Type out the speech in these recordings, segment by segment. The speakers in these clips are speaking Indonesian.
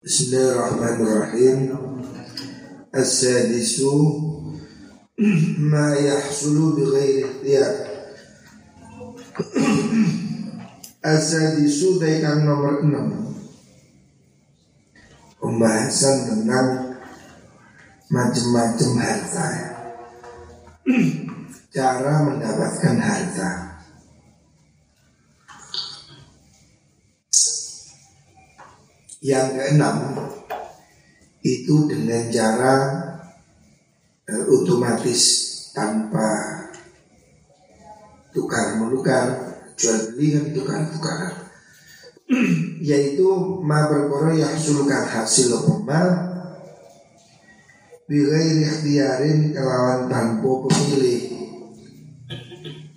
Bismillahirrahmanirrahim. As-sadisu Ma yahsulu bi ghairi ikhtiyar As-sadisu daikan nomor 6 Pembahasan tentang Macam-macam harta. Cara mendapatkan harta Yang keenam itu dengan cara uh, otomatis tanpa tukar menukar jual beli kan tukar tukaran yaitu ma berkoro yang sulkan hasil pemal Bilai ikhtiarin kelawan tanpa pemilih.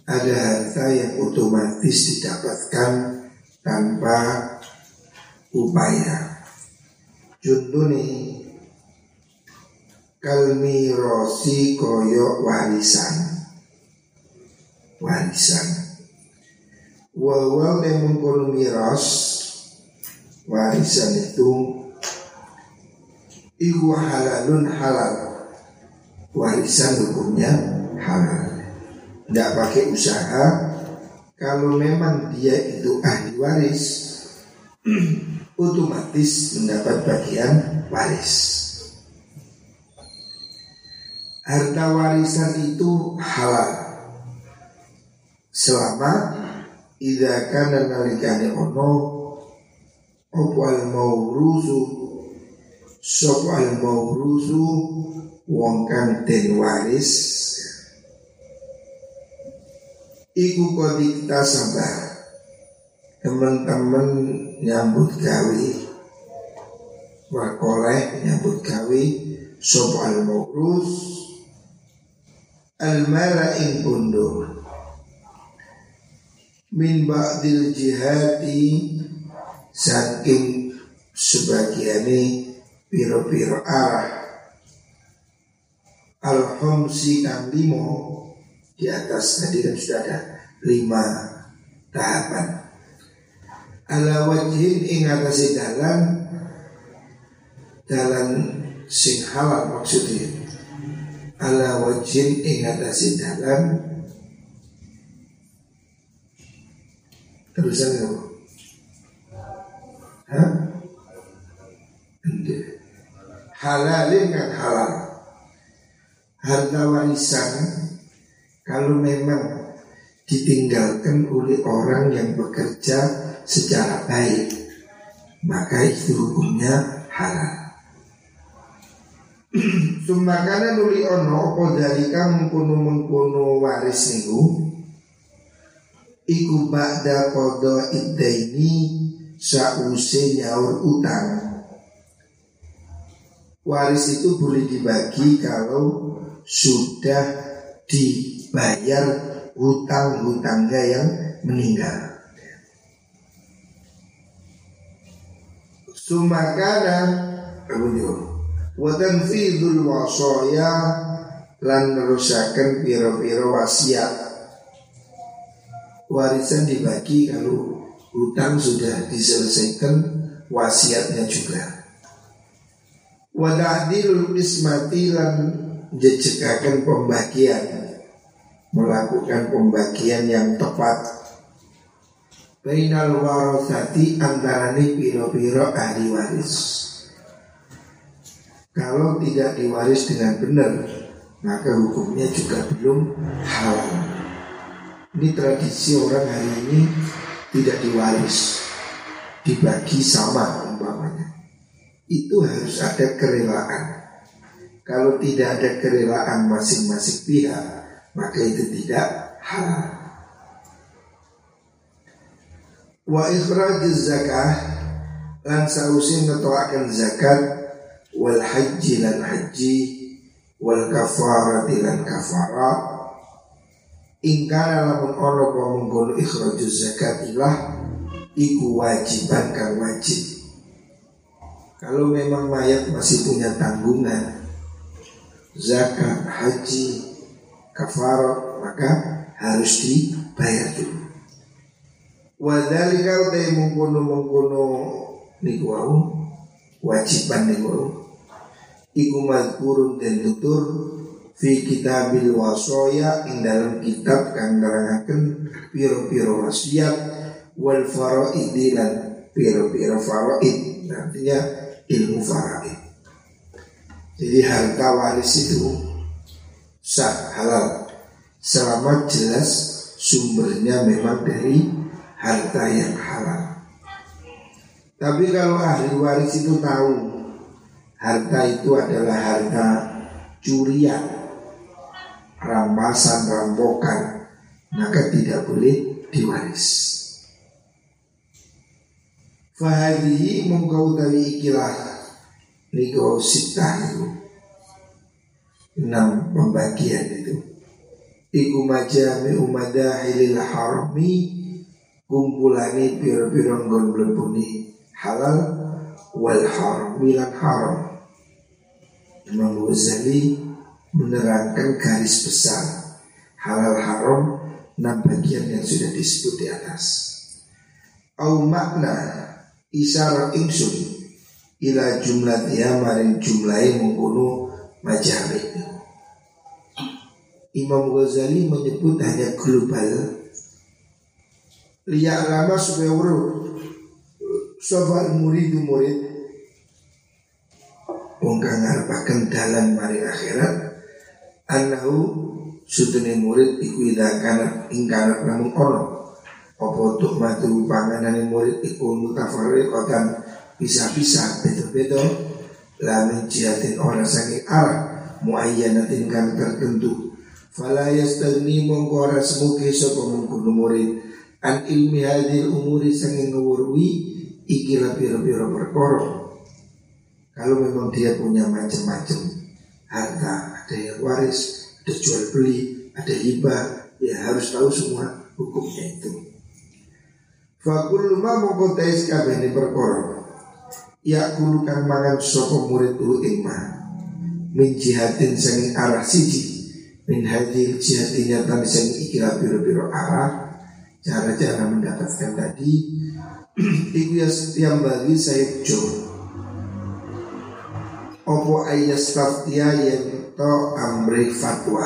Ada harta yang otomatis didapatkan tanpa upaya. Juntuni Kalmi rosi koyo warisan. Warisan. Wawal yang mengkono miros Warisan itu Iku halalun halal. Warisan hukumnya halal. Tidak pakai usaha. Kalau memang dia itu ahli waris otomatis mendapat bagian waris. Harta warisan itu halal. Selama idza kana nalikane ono opo al maurusu sop al maurusu wong kang den waris. Iku kodikta sabar teman-teman nyambut gawe. Wakoleh nyambut gawe. Sob al mawrus al mala ing pundur min ba'dil jihati saking sebagiane piro-piro arah. Al homsi kang limo di atas tadi kan sudah ada lima tahapan ala wajhin ing atase dalan. Dalan sing halal maksudnya. Ala wajhin ing atase dalan. Terusan apa? Hah? Halalin kan halal. Harta warisan Kalau memang ditinggalkan oleh orang yang bekerja secara baik maka itu hukumnya halal. Sumakana nuli ono opo dalika mengkono mengkono waris niku? Iku ba'da kodo iddaini sause nyaur utang. Waris itu boleh dibagi kalau sudah dibayar hutang-hutangnya yang meninggal Sumakana Kemudian Wadan fidul wasaya Lan merusakan piro-piro wasiat Warisan dibagi kalau Hutang sudah diselesaikan Wasiatnya juga. Wadahdilul ismati lan Jejekakan pembagian. Melakukan pembagian yang tepat Bainal warosati antarane piro-piro ahli waris. Kalau tidak diwaris dengan benar Maka hukumnya juga belum halal. Ini tradisi orang hari ini Tidak diwaris Dibagi sama umpamanya. Itu harus ada kerelaan. Kalau tidak ada kerelaan masing-masing pihak Maka itu tidak halal wa ikhraj zakah lan sausin ngetoaken zakat wal haji lan haji wal kafarati lan kafara ingkana lamun ono apa mengkono ikhraj zakat ilah iku wajiban kang wajib kalau memang mayat masih punya tanggungan zakat, haji, kafarat maka harus dibayar dulu. Wadhalika utai mengkono mengkono niku wau. Kewajiban ning iku mazkurun dan tutur fi kitabil wasoya ing dalam kitab kang nerangaken piro-piro wasiat wal faraidi lan piro-piro faraid. Artinya ilmu faraid. Jadi harta waris itu sah halal. Selama jelas sumbernya memang dari harta yang halal. Tapi kalau ahli waris itu tahu harta itu adalah harta curian rampasan, rampokan, maka tidak boleh diwaris. Fahadihi mengkau dari ikilah Niko sitah itu. Enam pembagian itu. Iku majami umadahilil harami Kumpulani piro-piro ngon belepuni Halal wal harami lan haram Imam Ghazali menerangkan garis besar halal haram enam bagian yang sudah disebut di atas. Au makna isyarat ingsun ila jumlah dia maring jumlahi mengkuno majami. Imam Ghazali menyebut hanya global liya lama supaya urut. Sobat murid murid. Wong kang ngarepaken dalan mari akhirat Anahu sutune murid iku ida kana ing kana namun ono apa untuk matu panganan murid iku mutafarriqatan bisa-bisa beda-beda. Lamin jihatin orang saking arah muayyanatin kan tertentu. Fala yastagni mongko ora semuge sapa mungkun murid an ilmi hadil umuri saking ngurwi iki pira-pira perkara kalau memang dia punya macam-macam harta ada yang waris, ada jual beli, ada hibah, ya harus tahu semua hukumnya itu. Fakul ma kabeh ni perkara. Ya kulukan mangan sapa murid tu ingma. Min jihatin sanging arah siji. Min hadil jihatinya tan sanging ikira biro-biro arah. Cara-cara mendapatkan tadi Iku ya setiap bagi saya jo Opo ayas faftia yang to amri fatwa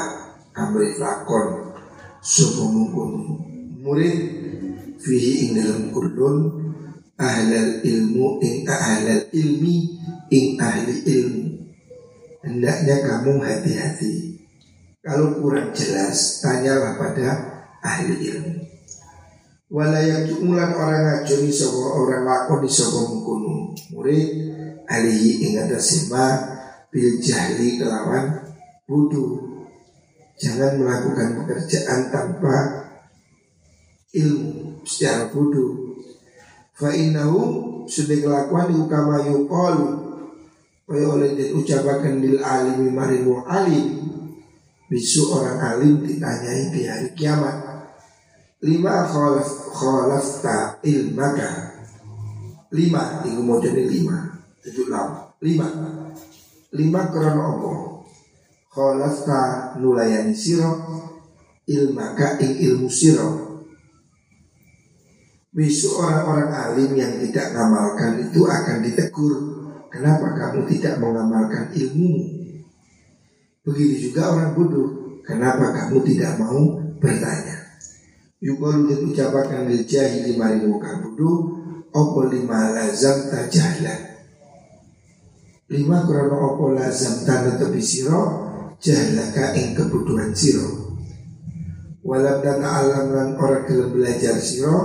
amri lakon? Suku mungkun murid fihi ing dalam kurdun ahlal ilmu ing ahlal ilmi ing ahli ilmu. Hendaknya kamu hati-hati. Kalau kurang jelas tanyalah pada ahli ilmu Walayak mulan orang ngajoni sopo orang lakon di sopo mungkunu murid alihi ing atas bil jahli kelawan budu jangan melakukan pekerjaan tanpa ilmu secara budu fa innahu sudah kelakuan ukama yuqalu. Wa oleh diucapkan lil alimi marimu alim. Bisu orang alim ditanyai di hari kiamat lima khalaf khalafta ilmaka. Lima mau jadi lima. Itu lima. Lima krono opo khalafta nulayani siro ilmaka ing ilmu siro Besok orang-orang alim yang tidak mengamalkan itu akan ditegur Kenapa kamu tidak mengamalkan ilmu Begitu juga orang bodoh Kenapa kamu tidak mau bertanya Yukol dan ucapakan lil jahili mari muka bodoh Opo lima lazam tajahlah Lima krono opo lazam tanda tepi siro Jahlaka ing kebutuhan siro. Walam dan alam lan orang gelem belajar siro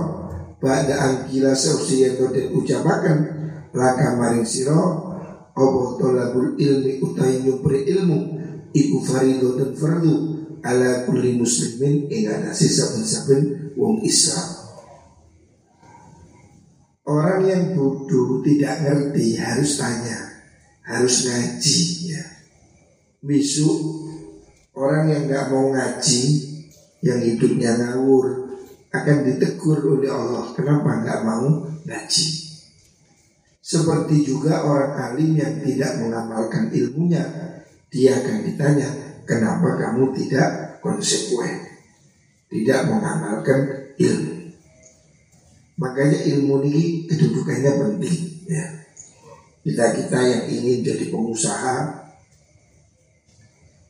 Pada angkila yang dan ucapakan Laka maring siro Opo tolabul ilmi utai nyumpri ilmu Iku farido dan fardu Ala kulli muslimin Ing atasi saben-saben wong Islam Orang yang bodoh tidak ngerti harus tanya harus ngaji ya. Besok orang yang nggak mau ngaji, yang hidupnya ngawur akan ditegur oleh Allah. Kenapa nggak mau ngaji? Seperti juga orang alim yang tidak mengamalkan ilmunya, dia akan ditanya, kenapa kamu tidak konsekuen, tidak mengamalkan ilmu. Makanya ilmu ini kedudukannya penting. Ya. kita-kita yang ingin jadi pengusaha,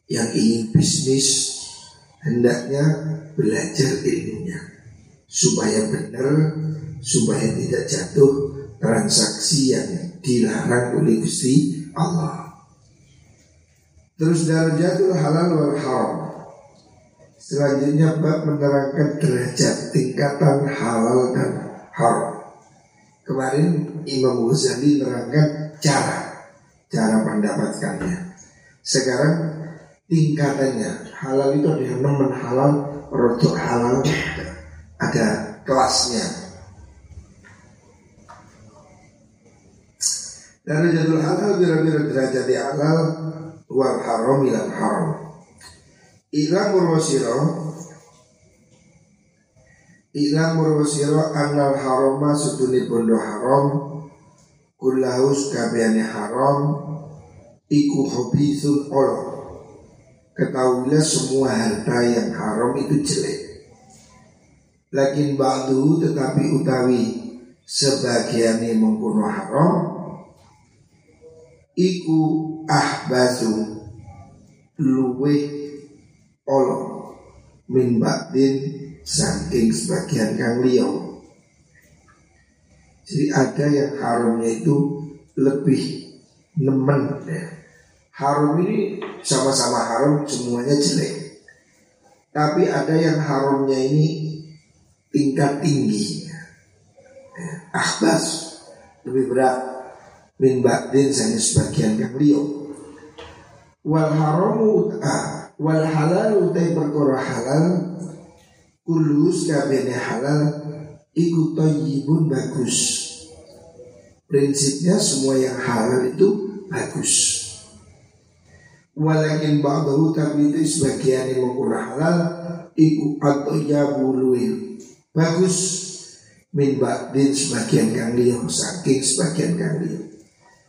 yang ingin bisnis, hendaknya belajar ilmunya supaya benar, supaya tidak jatuh transaksi yang dilarang oleh Gusti Allah. Terus darajatul halal wal haram. Selanjutnya bab menerangkan derajat tingkatan halal dan haram. Kemarin Imam Ghazali menerangkan cara cara mendapatkannya. Sekarang tingkatannya halal itu ada yang nemen halal, rodok halal, ada kelasnya. Darajatul halal bira-bira derajat halal wal haram ilal haram. Ilang murwasiro Ilang murwasiro Annal haroma setuni bondo haram Kulahus kabiane haram Iku hobisun olo Ketahuilah semua harta yang haram itu jelek Lakin ba'du tetapi utawi Sebagiannya mengkuno haram Iku ahbasu Luweh olo min ba'din saking sebagian kang liya. Jadi ada yang haramnya itu lebih nemen ya. Haram ini sama-sama haram semuanya jelek. Tapi ada yang haramnya ini tingkat tinggi. Ya. Akhbas lebih berat min ba'din saya sebagian kang liya. Wal haramu ah, wal halal utai perkara halal kulus kabene halal iku thayyibun bagus. Prinsipnya semua yang halal itu bagus. Walakin ba'dahu tapi itu sebagian yang mengkura halal iku atayyabu bagus. Min ba'din sebagian kang liya saking sebagian kang liya.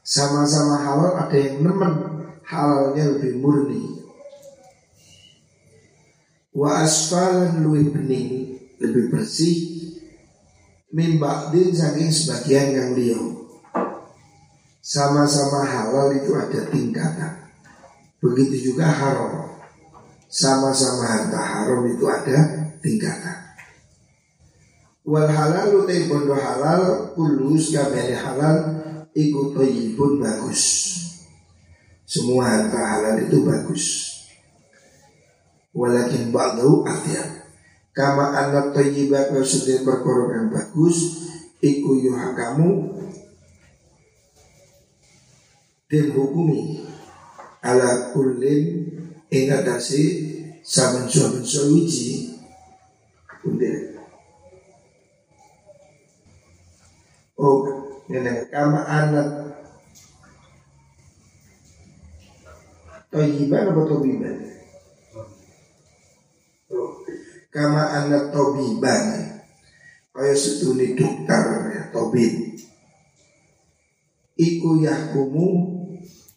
Sama-sama halal ada yang nemen halalnya lebih murni. Wa asfalan luwih bening lebih bersih min ba'din saking sebagian yang liya. Sama-sama halal itu ada tingkatan. Begitu juga haram. Sama-sama harta haram itu ada tingkatan. Wal halal utai bondo halal kulus kabeh halal iku thayyibun bagus semua harta halal itu bagus. Walakin ba'dahu atyab kama anna thayyibat wa sudin perkara yang bagus iku yuhakamu dan hukumi. Ala kullin ing atase saben-saben sawiji punten oh nenek kama anak Toyiban apa tobiban? kama anak tobiban kaya setuni dokter ya tobib iku yahkumu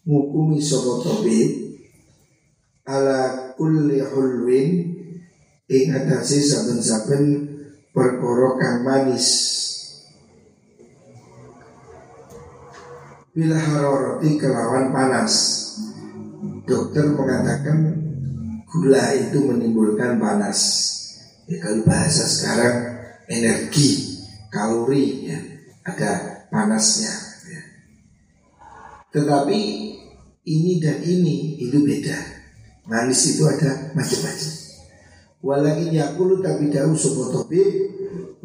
ngukumi sapa tobib ala kulli hulwin ing atase saben-saben perkara kang manis. Bila haroroti kelawan panas dokter mengatakan gula itu menimbulkan panas. Ya kalau bahasa sekarang energi kalori ya ada panasnya ya. tetapi ini dan ini itu beda. Manis itu ada macam-macam. Walakin yakulu tapi dahu sopotobi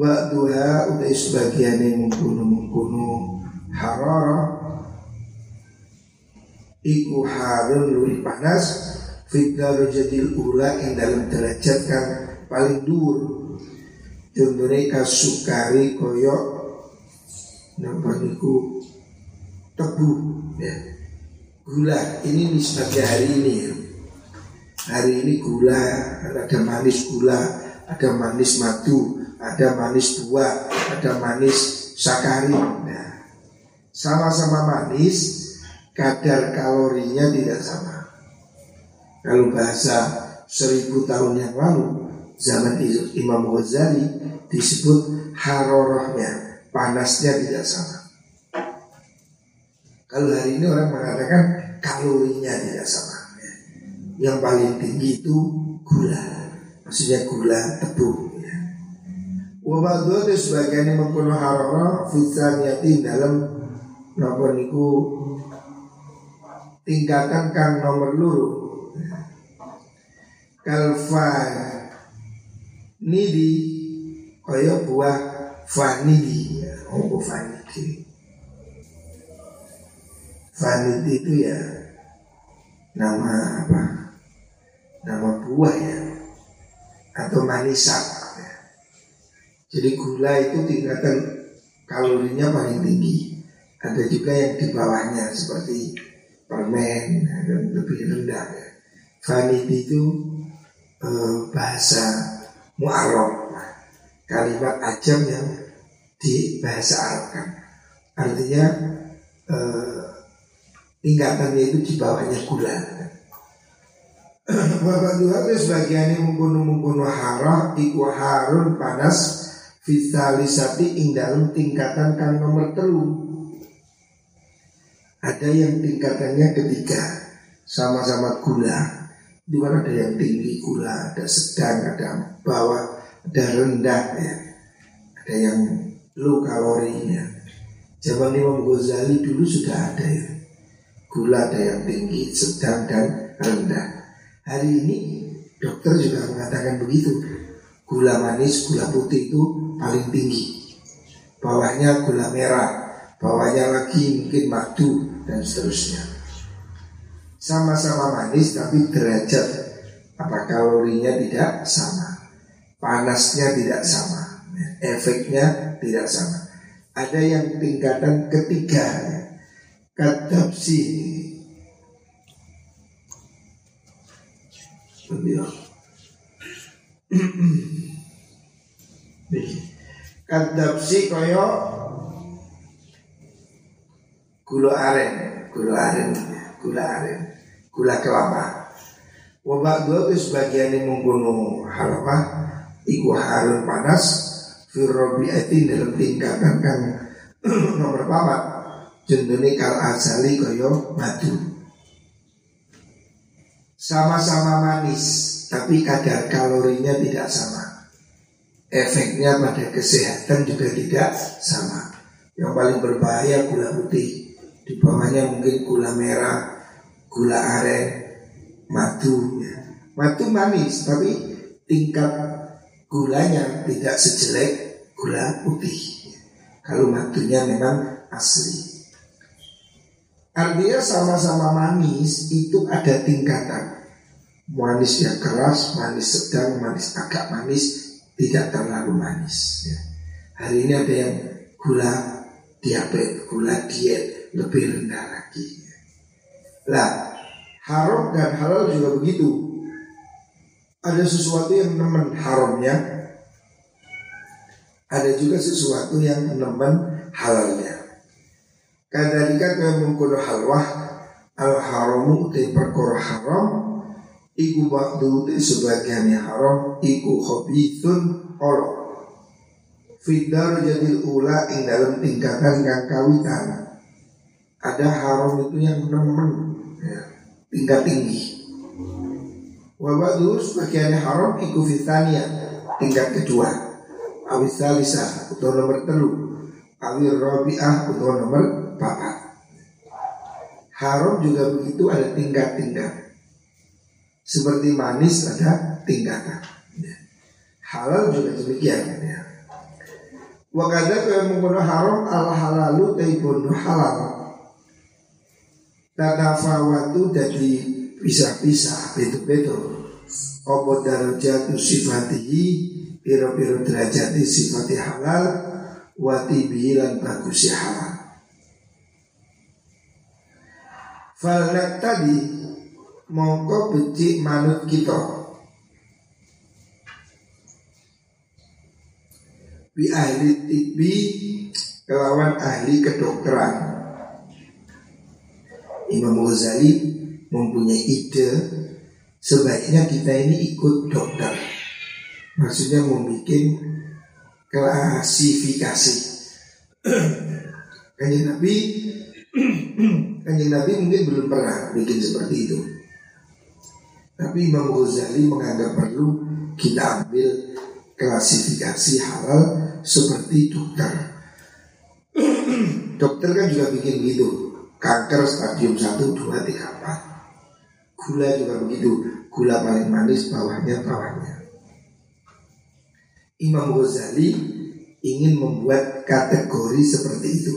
wa dua udah sebagian yang mengkuno mengkuno harara iku harun luwih panas fitnah rojadil ula yang dalam derajat kan paling dur contohnya kasukari koyok nampak niku tebu ya. Gula ini nisbatnya hari ini. Ya. hari ini gula ada manis gula ada manis madu ada manis tua ada manis sakari. Nah sama-sama manis kadar kalorinya tidak sama kalau bahasa seribu tahun yang lalu zaman Imam Ghazali disebut harorohnya, panasnya tidak sama. Kalau hari ini orang mengatakan kalorinya tidak sama. Ya. Yang paling tinggi itu gula, maksudnya gula tepung. Ya. Wabadu itu sebagian yang mempunyai harara fitraniati dalam nopo niku tingkatan kang nomor luru. Kalfa nidi kaya buah vanidi, oh vanidi. Vanid itu ya nama apa? Nama buah ya atau manisan. Ya. Jadi gula itu tingkatan kalorinya paling tinggi. Ada juga yang di bawahnya seperti permen ya, dan lebih rendah. Ya. Vanid itu eh, bahasa mu'arab kalimat ajam yang di bahasa Arab kan artinya eh, tingkatannya itu di bawahnya gula. Bapak dua itu sebagiannya membunuh harah iku harun panas vitalisati ing dalam tingkatan kang nomor telu. Ada yang tingkatannya ketiga sama-sama gula. Di mana ada yang tinggi gula, ada sedang, ada bawah, ada rendah ya. Ada yang low kalorinya. Zaman Imam Ghazali dulu sudah ada ya gula ada yang tinggi, sedang dan rendah. Hari ini dokter juga mengatakan begitu. Gula manis, gula putih itu paling tinggi. Bawahnya gula merah, bawahnya lagi mungkin madu dan seterusnya. Sama-sama manis tapi derajat apa kalorinya tidak sama. Panasnya tidak sama, efeknya tidak sama. Ada yang tingkatan ketiga, Kadapsi Kadapsi kaya gula aren, gula aren, gula aren, gula kelapa. Wabak dua itu sebagian yang membunuh halapa, iku harun panas, firrobiatin dalam tingkatan kan nomor papat. Contohnya kal asali koyo madu. Sama-sama manis Tapi kadar kalorinya tidak sama. Efeknya pada kesehatan juga tidak sama. Yang paling berbahaya gula putih Di bawahnya mungkin gula merah Gula aren Madu ya. Madu manis Tapi tingkat gulanya tidak sejelek gula putih Kalau madunya memang asli Artinya sama-sama manis itu ada tingkatan Manis yang keras, manis sedang, manis agak manis Tidak terlalu manis ya. Hari ini ada yang gula diabetes, gula diet lebih rendah lagi. Lah, haram dan halal juga begitu. Ada sesuatu yang nemen haramnya Ada juga sesuatu yang nemen halalnya. Kadalika kaya mengkono halwah Al haramu utai perkara haram Iku waktu utai sebagiannya haram Iku khobithun olo Fidar jadi ula ing dalam tingkatan kang kawitan Ada haram itu yang nemen ya, Tingkat tinggi Wabadu sebagiannya haram Iku fitania Tingkat kedua Awis salisa Atau nomor telu Awir rabi'ah Atau nomor bapak. Haram juga begitu ada tingkat-tingkat. Seperti manis ada tingkatan. Halal juga demikian. Ya. Wakada kaya mengkono haram al halalu taibun halal. Tatafawatu jadi pisah-pisah betul-betul. Opo darajatu sifatihi? Piro-piro derajati sifati halal Wati bilan bagusi halal. Falak tadi mongko becik manut kita. Bi ahli tibi kelawan ahli kedokteran Imam Ghazali mempunyai ide Sebaiknya kita ini ikut dokter Maksudnya membuat klasifikasi Kajian Nabi Kanjeng Nabi mungkin belum pernah bikin seperti itu. Tapi Imam Ghazali menganggap perlu kita ambil klasifikasi halal seperti dokter. dokter kan juga bikin gitu. Kanker stadium 1, 2, 3, 4. Gula juga begitu. Gula paling manis, bawahnya, bawahnya. Imam Ghazali ingin membuat kategori seperti itu.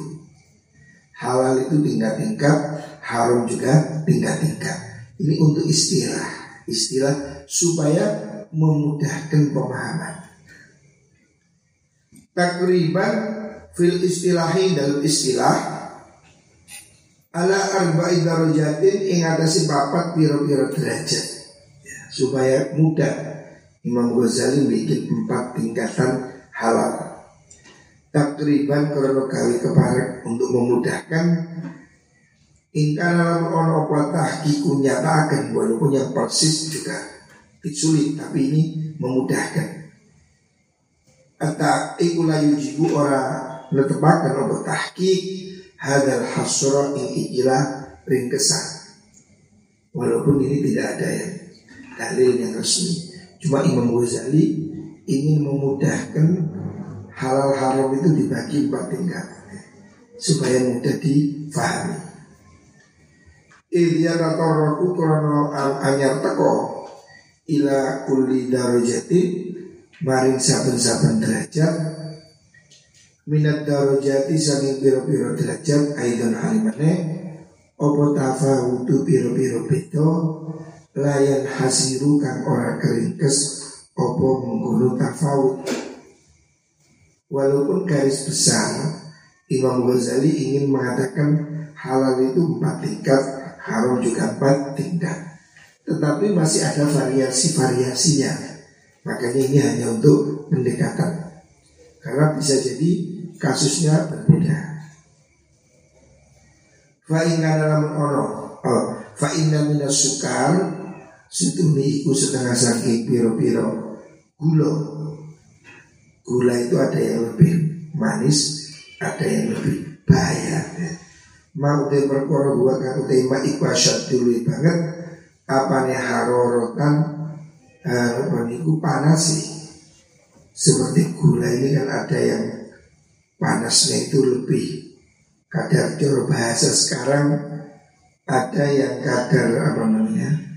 Halal itu tingkat-tingkat, haram juga tingkat-tingkat. Ini untuk istilah, istilah supaya memudahkan pemahaman. Takriban fil istilahi dalam istilah ala arba'i darajatin ing atase papat pira-pira derajat. Ya, supaya mudah Imam Ghazali bikin empat tingkatan halal takriban krono kali keparek untuk memudahkan dalam ono apa tahkiku nyatakan walaupun yang persis juga sulit tapi ini memudahkan. Ata ikula yujibu ora netepakan apa tahkik hadal hasra ing ikilah ringkesan. Walaupun ini tidak ada yang dalil yang resmi. Cuma Imam Ghazali ingin memudahkan halal haram itu dibagi empat tingkat supaya mudah difahami. Idya tataraku krono anyar teko ila kulli darajati maring saben-saben derajat minat darajati saking piro-piro derajat aidon halimane opo tafawudu piro-piro beto layan hasiru kang ora keringkes opo mengkono tafawut walaupun garis besar Imam Ghazali ingin mengatakan halal itu empat tingkat haram juga empat tingkat. Tetapi masih ada variasi-variasinya. Makanya ini hanya untuk pendekatan. Karena bisa jadi kasusnya berbeda. Fa'inna dalam ono oh, Fa'inna minas sukar Situni iku setengah saking piro-piro gula. Gula itu ada yang lebih manis Ada yang lebih bahaya. Mau te perkara gua kang tema iku asyad dulu banget Apa nih harorotan Apa niku panas sih Seperti gula ini kan ada yang Panasnya itu lebih Kadar jor bahasa sekarang Ada yang kadar apa namanya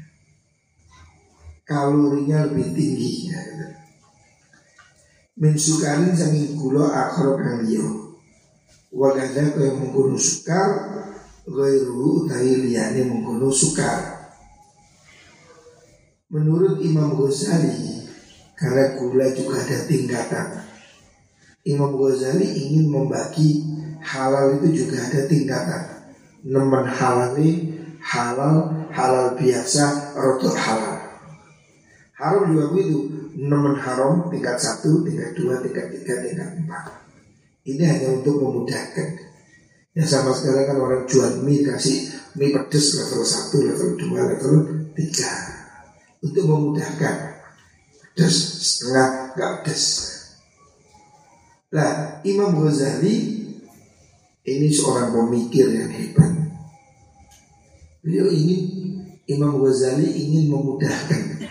kalorinya lebih tinggi ya. Min sukarin sanging gula akhro kang liya. Wa kadha kaya mengkono sukar ghairu utawi liyane mengkono sukar. Menurut Imam Ghazali karena gula juga ada tingkatan. Imam Ghazali ingin membagi halal itu juga ada tingkatan. Nemen halali halal, halal biasa, rotok halal. Haram juga begitu. Nemen haram tingkat satu, tingkat dua, tingkat tiga, tingkat empat. Ini hanya untuk memudahkan. Ya sama sekali kan orang jual mie kasih mie pedes level satu, level dua, level tiga. Untuk memudahkan. Pedes setengah, nggak pedes Nah Imam Ghazali Ini seorang pemikir yang hebat Beliau ingin Imam Ghazali ingin memudahkan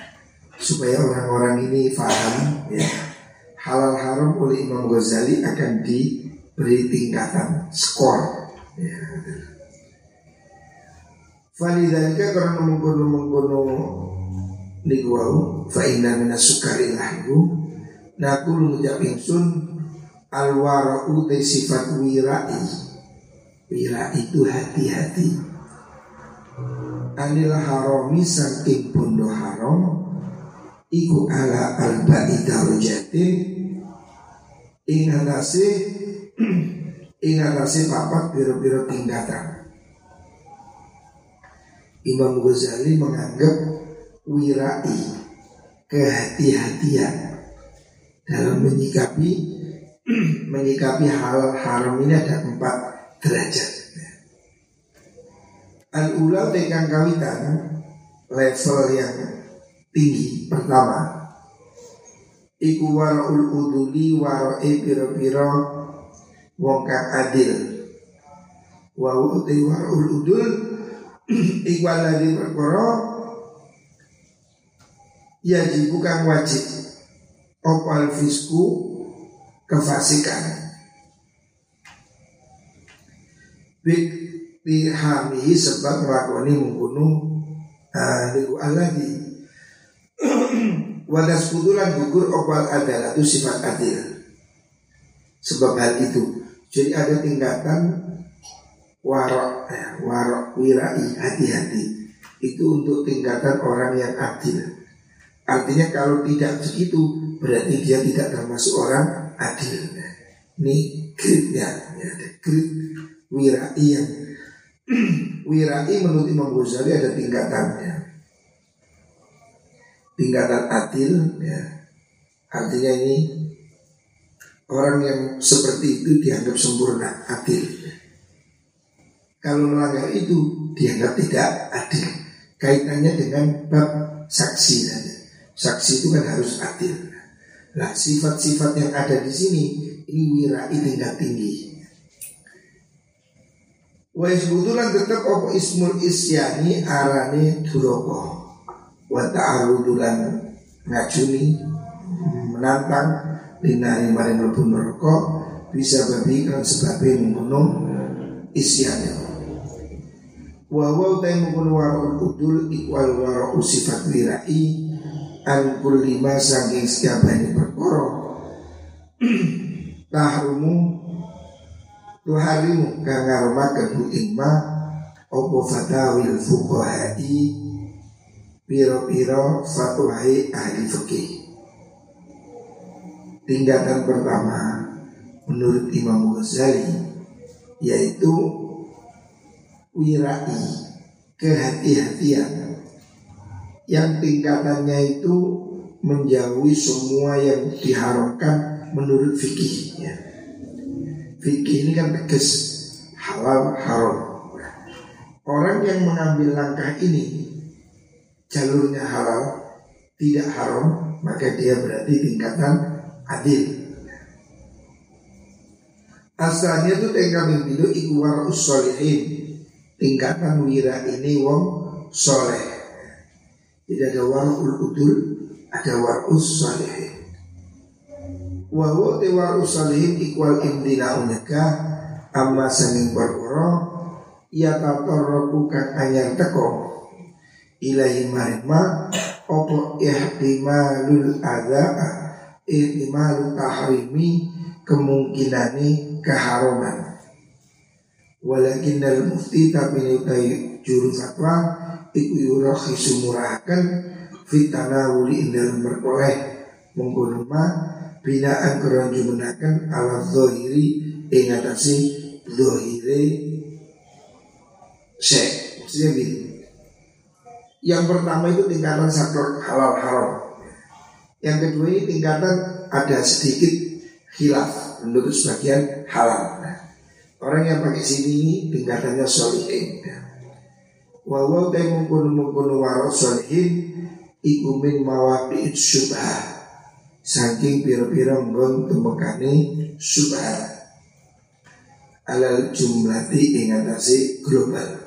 supaya orang-orang ini paham ya halal haram oleh Imam Ghazali akan diberi tingkatan skor ya. Falidhalika karena mengkono mengkono niku wau fa inna minas sukari lahu nakul ngucap ingsun alwara'u te sifat wirai. Wirai itu hati-hati. Anil harami saking bondo haram iku ala arba'i darajatin ing atase ing atase papat biro-biro tingkatan. Imam Ghazali menganggap wirai kehati-hatian dalam menyikapi menyikapi halal haram ini ada empat derajat. Al-ula tekan kawitan level yang tinggi pertama iku waraul uduli warai piro-piro wong kang adil. Wa uti warul udul ikwal ladhi perkara yajib bukan wajib. Opal fisku kefasikan bik dihamihi sebab melakoni membunuh uh, liku alladhi wadas kudulan gugur opal adalah itu sifat adil. Sebab hal itu jadi ada tingkatan warok, eh, warok wirai hati-hati. Itu untuk tingkatan orang yang adil. Artinya kalau tidak begitu berarti dia tidak termasuk orang adil. Ini gridnya, ya, ada grid wirai yang wirai menurut Imam Ghazali ada tingkatannya. Tingkatan adil, ya, artinya ini orang yang seperti itu dianggap sempurna, adil. Kalau melanggar itu dianggap tidak adil. Kaitannya dengan bab saksi. Saksi itu kan harus adil. Nah, sifat-sifat yang ada di sini ini wirai tingkat tinggi. Wa isbutulan tetap opo ismul isyani arane duroko. Wa ta'arudulan ngacuni menantang linari maring mlebu neraka bisa babi kan sebabnya membunuh isyan wa wa taimukun warul udul ikwal waro sifat wirai an kulli ma saking sekabani perkara tahrumu tuharimu kang ngarumaken ing ma opo fatawil fuqahai piro-piro fatwahai ahli fikih. Tingkatan pertama menurut Imam Ghazali yaitu wirai kehati-hatian yang tingkatannya itu menjauhi semua yang diharamkan menurut fikih ya. Fikih ini kan tegas halal haram. Orang yang mengambil langkah ini jalurnya halal tidak haram maka dia berarti tingkatan adil. Asalnya itu tinggal membilu ikwar usolihin tingkatan wira ini wong soleh. Jadi ada warul udul, ada warus salihin. Wawo te warus salihin ikwal imdina unyaka amma sanging perkara ya tatarraku kang anyar teko ilahi marima opo ihtimalul adha ihtimalul tahrimi kemungkinani keharaman Walakin dalam mufti tapi utai juru fatwa Iku yurakhi sumurahakan Fitana wuli dalam berkoleh Menggunuma Binaan kurang jumenakan Ala zohiri Ingatasi zohiri Syekh. Maksudnya gini Yang pertama itu tingkatan sakral halal haram. Yang kedua ini tingkatan ada sedikit khilaf Menurut sebagian halal. Orang yang pakai sini ini tingkatannya solihin. Wawaw tay mungkunu mungkunu waro solihin iku min mawaqi syubha. Saking pira-pira nggon temekane syubha. Alal jumlati ingatasi global.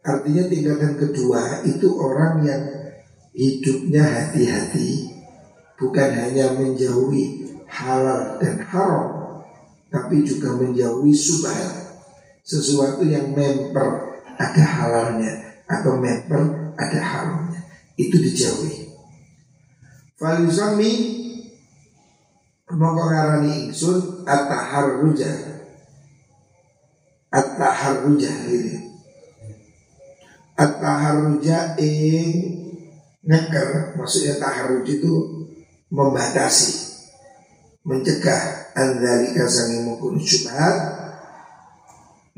Artinya tingkatan kedua itu orang yang hidupnya hati-hati bukan hanya menjauhi halal dan haram tapi juga menjauhi subhat sesuatu yang memper ada halalnya atau memper ada haramnya. Itu dijauhi. Falusami mongko ngarani ingsun at-taharruja. At-taharruja at-taharruja ing ngeker maksudnya taharruj itu membatasi mencegah andalika sangi mukun syubhat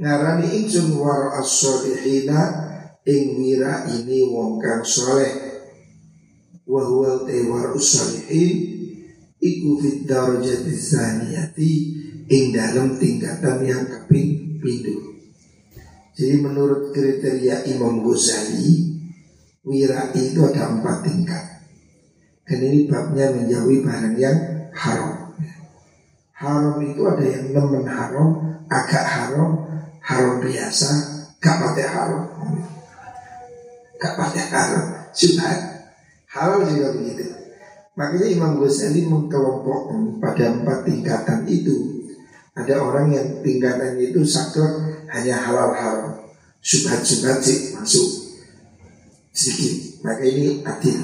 ngarani ingsun war as-solihina ing wira ini wong kang soleh wa huwa tewar us-solihin iku fit darajati zaniyati ing dalam tingkatan yang keping pindu jadi menurut kriteria Imam Ghazali wira itu ada empat tingkat. Dan ini babnya menjauhi barang yang haram. Haram itu ada yang nemen haram, agak haram, haram biasa gak pakai haram gak pakai haram subhat halal juga begitu. Makanya Imam Ghazali mengkelompokkan pada empat tingkatan itu. Ada orang yang tingkatannya itu saklek hanya halal haram. Subhat-subhat sih masuk sedikit. Maka ini adil.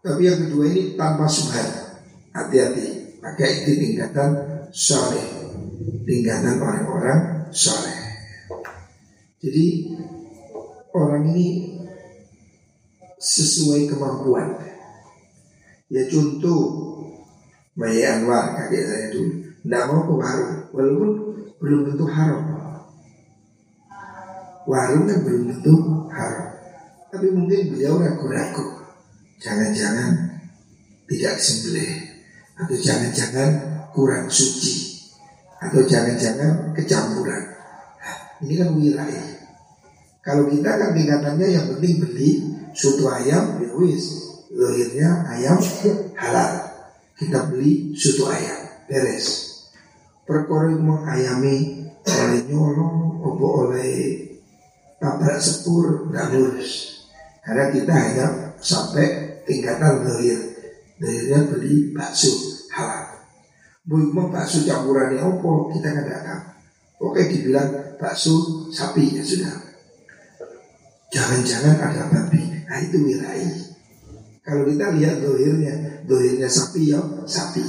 Tapi yang kedua ini tanpa subhat. Hati-hati. Maka itu tingkatan soleh tingkatan orang-orang soleh. Jadi orang ini sesuai kemampuan. Ya contoh Maya Anwar kakek saya dulu tidak mau ke warung walaupun belum tentu haram. Warung kan belum tentu haram. Tapi mungkin beliau ragu-ragu jangan-jangan tidak disembelih atau jangan-jangan kurang suci atau jangan-jangan kecampuran. Ini kan wilayah kalau kita kan tingkatannya yang penting beli soto ayam ya wis. Lahirnya ayam halal. Kita beli soto ayam beres. Perkara ayami oleh nyolong opo oleh tabrak sepur nggak lurus karena kita hanya sampai tingkatan lahir. Lahirnya beli bakso halal mau bakso campurannya opo kita nggak tahu oke dibilang bakso sapi ya sudah. Jangan-jangan ada babi. Nah itu wirai kalau kita lihat dohirnya dohirnya sapi ya sapi.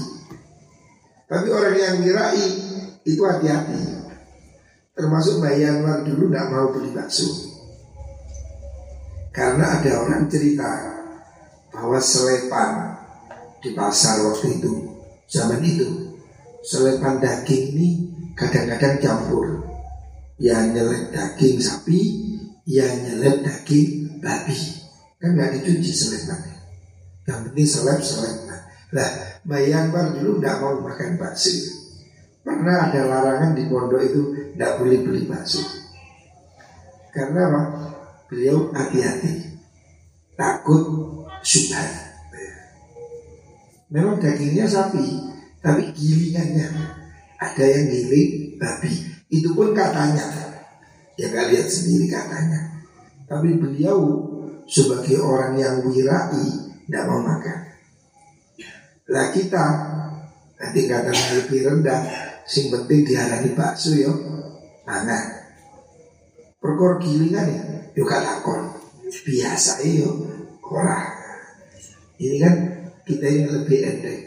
Tapi orang yang wirai itu hati-hati. Termasuk Mbak Yanwar dulu nggak mau beli bakso. Karena ada orang cerita Bahwa selepan di pasar waktu itu Zaman itu Selepan daging ini kadang-kadang campur Ya nyelet daging sapi Ya nyelet daging babi Kan nggak dicuci selepannya Yang penting selep selepan Lah Mbak Yanwar dulu nggak mau makan bakso Pernah ada larangan di pondok itu tidak boleh beli bakso. Karena apa? Beliau hati-hati, takut subhan. Memang dagingnya sapi, tapi gilingannya ada yang giling babi. Itu pun katanya, ya nggak lihat sendiri katanya. Tapi beliau sebagai orang yang wirai tidak mau makan. Lah kita tingkatan lebih rendah Sing penting diarani bakso yo mangan. Perkor gilingan ya gak lakon. Biasa yo ora. Ini kan kita ini lebih endek.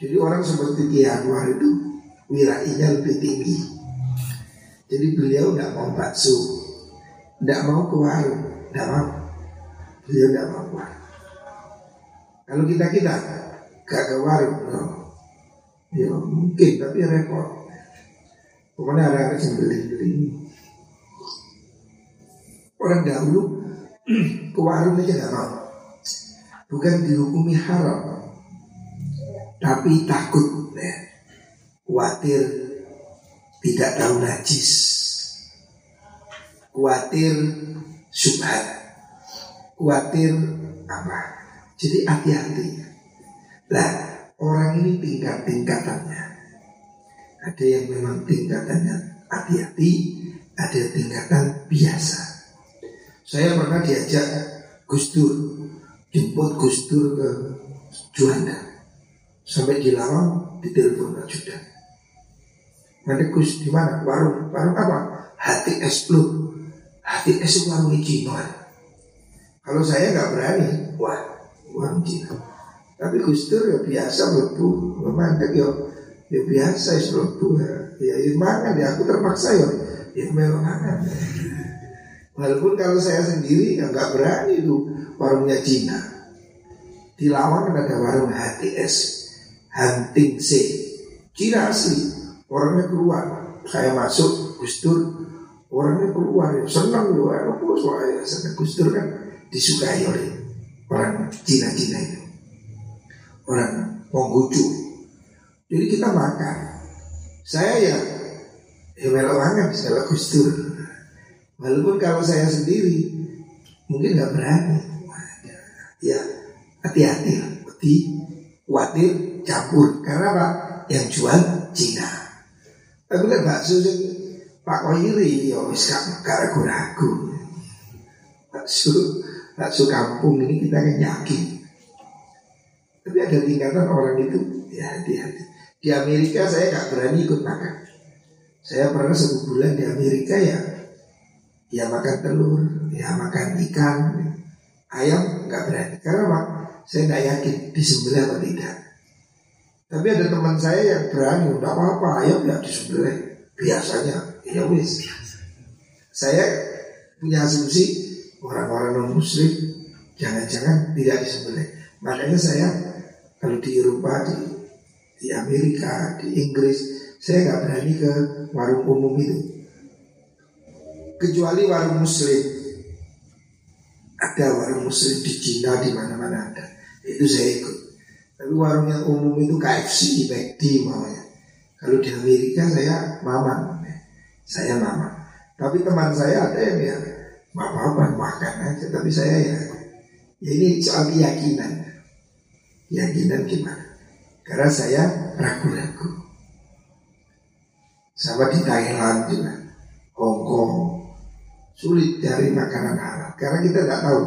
Jadi orang seperti Ki Anwar itu wirainya lebih tinggi. Jadi beliau tidak mau bakso, tidak mau ke warung, tidak mau. Beliau tidak mau ke. Kalau kita kita gak ke warung, no. Ya mungkin tapi repot. Pokoknya ada yang beli-beli. Orang dahulu ke warung aja gak mau. Bukan dihukumi haram, tapi takut ya. Khawatir tidak tahu najis. Khawatir subhat. Khawatir apa? Jadi hati-hati. Lah Orang ini tingkat-tingkatannya. Ada yang memang tingkatannya hati-hati, ada tingkatan biasa. Saya pernah diajak Gus Dur, jemput Gus Dur ke Juanda. Sampai di Lawang, ditelepon Pak Judan. Nanti Gus di mana? Warung, warung apa? Hati es blue. Hati es warung Cina. Kalau saya nggak berani, wah, warung Cina. Tapi Gus Dur ya biasa melebu, memandang ya ya biasa ya melebu ya. Ya, ya makan ya aku terpaksa ya ya memang makan. Walaupun kalau saya sendiri ya nggak berani itu warungnya Cina. Di Lawang kan ada warung HTS, Hunting C. Cina asli, orangnya keluar. Saya masuk Gus Dur, orangnya keluar ya senang ya. Aku soalnya senang Gus Dur kan disukai oleh orang Cina-Cina itu orang Konghucu. Jadi kita makan. Saya ya ya makan segala gustur. Walaupun kalau saya sendiri mungkin nggak berani. Ya hati-hati, hati khawatir campur. Karena apa? Yang jual Cina. Tapi lihat bakso yang Pak Koiri ya wis gak ragu-ragu. Bakso bakso kampung ini kita kan yakin. Tapi ada tingkatan orang itu ya hati-hati. Di Amerika saya gak berani ikut makan. Saya pernah satu bulan di Amerika ya, ya makan telur, ya makan ikan, ayam nggak berani. Karena apa? Saya nggak yakin disembelih atau tidak. Tapi ada teman saya yang berani, nggak apa-apa, ayam nggak disembelih. Biasanya, ya wis. Saya punya asumsi orang-orang non muslim jangan-jangan tidak disembelih. Makanya saya kalau di Eropa, di, di Amerika, di Inggris, saya nggak berani ke warung umum itu. Kecuali warung muslim. Ada warung muslim di Cina di mana-mana ada. Itu saya ikut. Tapi warung yang umum itu KFC, McD maunya. Kalau di Amerika saya mama, saya mama. Tapi teman saya ada yang ya apa-apa makan aja. Tapi saya ya, ya ini soal keyakinan. Keyakinan gimana? Karena saya ragu-ragu. Sama di Thailand juga, Hong Kong, sulit cari makanan halal. Karena kita nggak tahu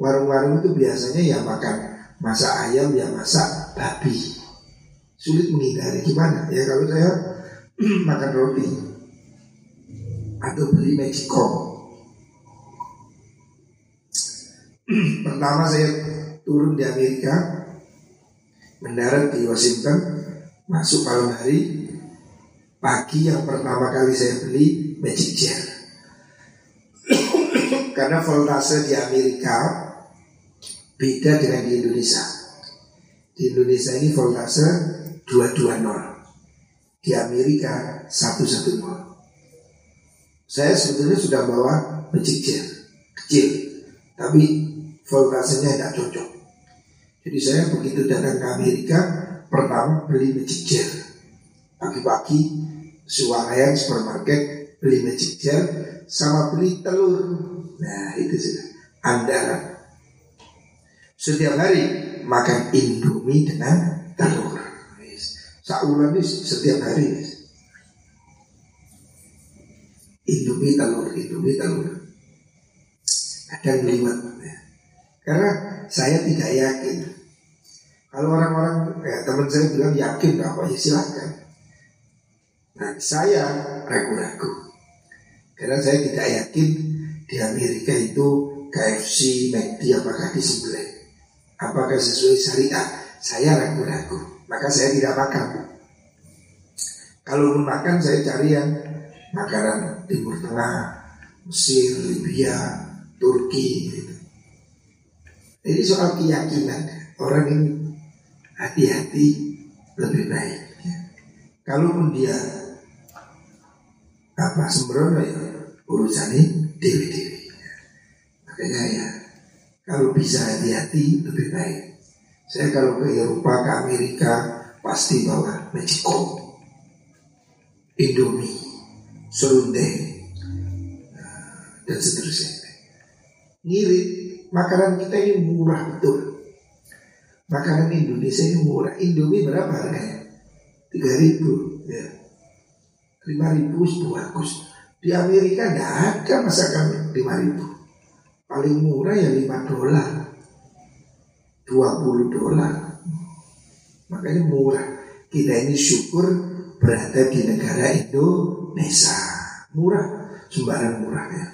warung-warung itu biasanya ya makan masak ayam ya masak babi. Sulit menghindari gimana? Ya kalau saya makan roti atau beli Mexico. Pertama saya turun di Amerika, mendarat di Washington, masuk malam hari, Pagi yang pertama kali saya beli Magic Jar Karena voltase di Amerika Beda dengan di Indonesia. Di Indonesia ini voltase 220 Di Amerika 110 Saya sebetulnya sudah bawa Jar Kecil Tapi voltasenya tidak cocok. Jadi saya begitu datang ke Amerika Pertama beli Magic Pagi-pagi Suarayan supermarket beli magic sama beli telur. Nah itu sudah andalan. Setiap hari makan indomie dengan telur. Saulan ini setiap hari. Indomie telur, indomie telur. Kadang lewat. Karena saya tidak yakin. Kalau orang-orang ya, teman saya bilang yakin apa ya silakan. Nah, saya ragu-ragu. Karena saya tidak yakin di Amerika itu KFC, McD apakah disembelih. Apakah sesuai syariat? Saya ragu-ragu. Maka saya tidak makan. Kalau makan saya cari yang makanan Timur Tengah, Mesir, Libya, Turki gitu. Jadi soal keyakinan orang ini hati-hati lebih baik. Kalaupun dia apa sembrono ya urusannya dewi dewi. Makanya ya kalau bisa hati-hati lebih baik. Saya kalau ke Eropa ke Amerika pasti bawa Mexico, Indomie, serundeng dan seterusnya. Ngirit makanan kita ini murah betul. Makanan Indonesia ini murah. Indomie berapa harganya? Tiga ribu. Ya lima ribu bagus. Di Amerika tidak ada masakan lima ribu. Paling murah ya lima dolar, dua puluh dolar. Makanya murah. Kita ini syukur berada di negara Indonesia. Murah, sembarang murah ya.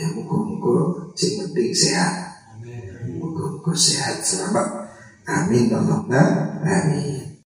Ya muka-muka yang penting sehat. Muka-muka sehat selamat. Amin Allahumma amin.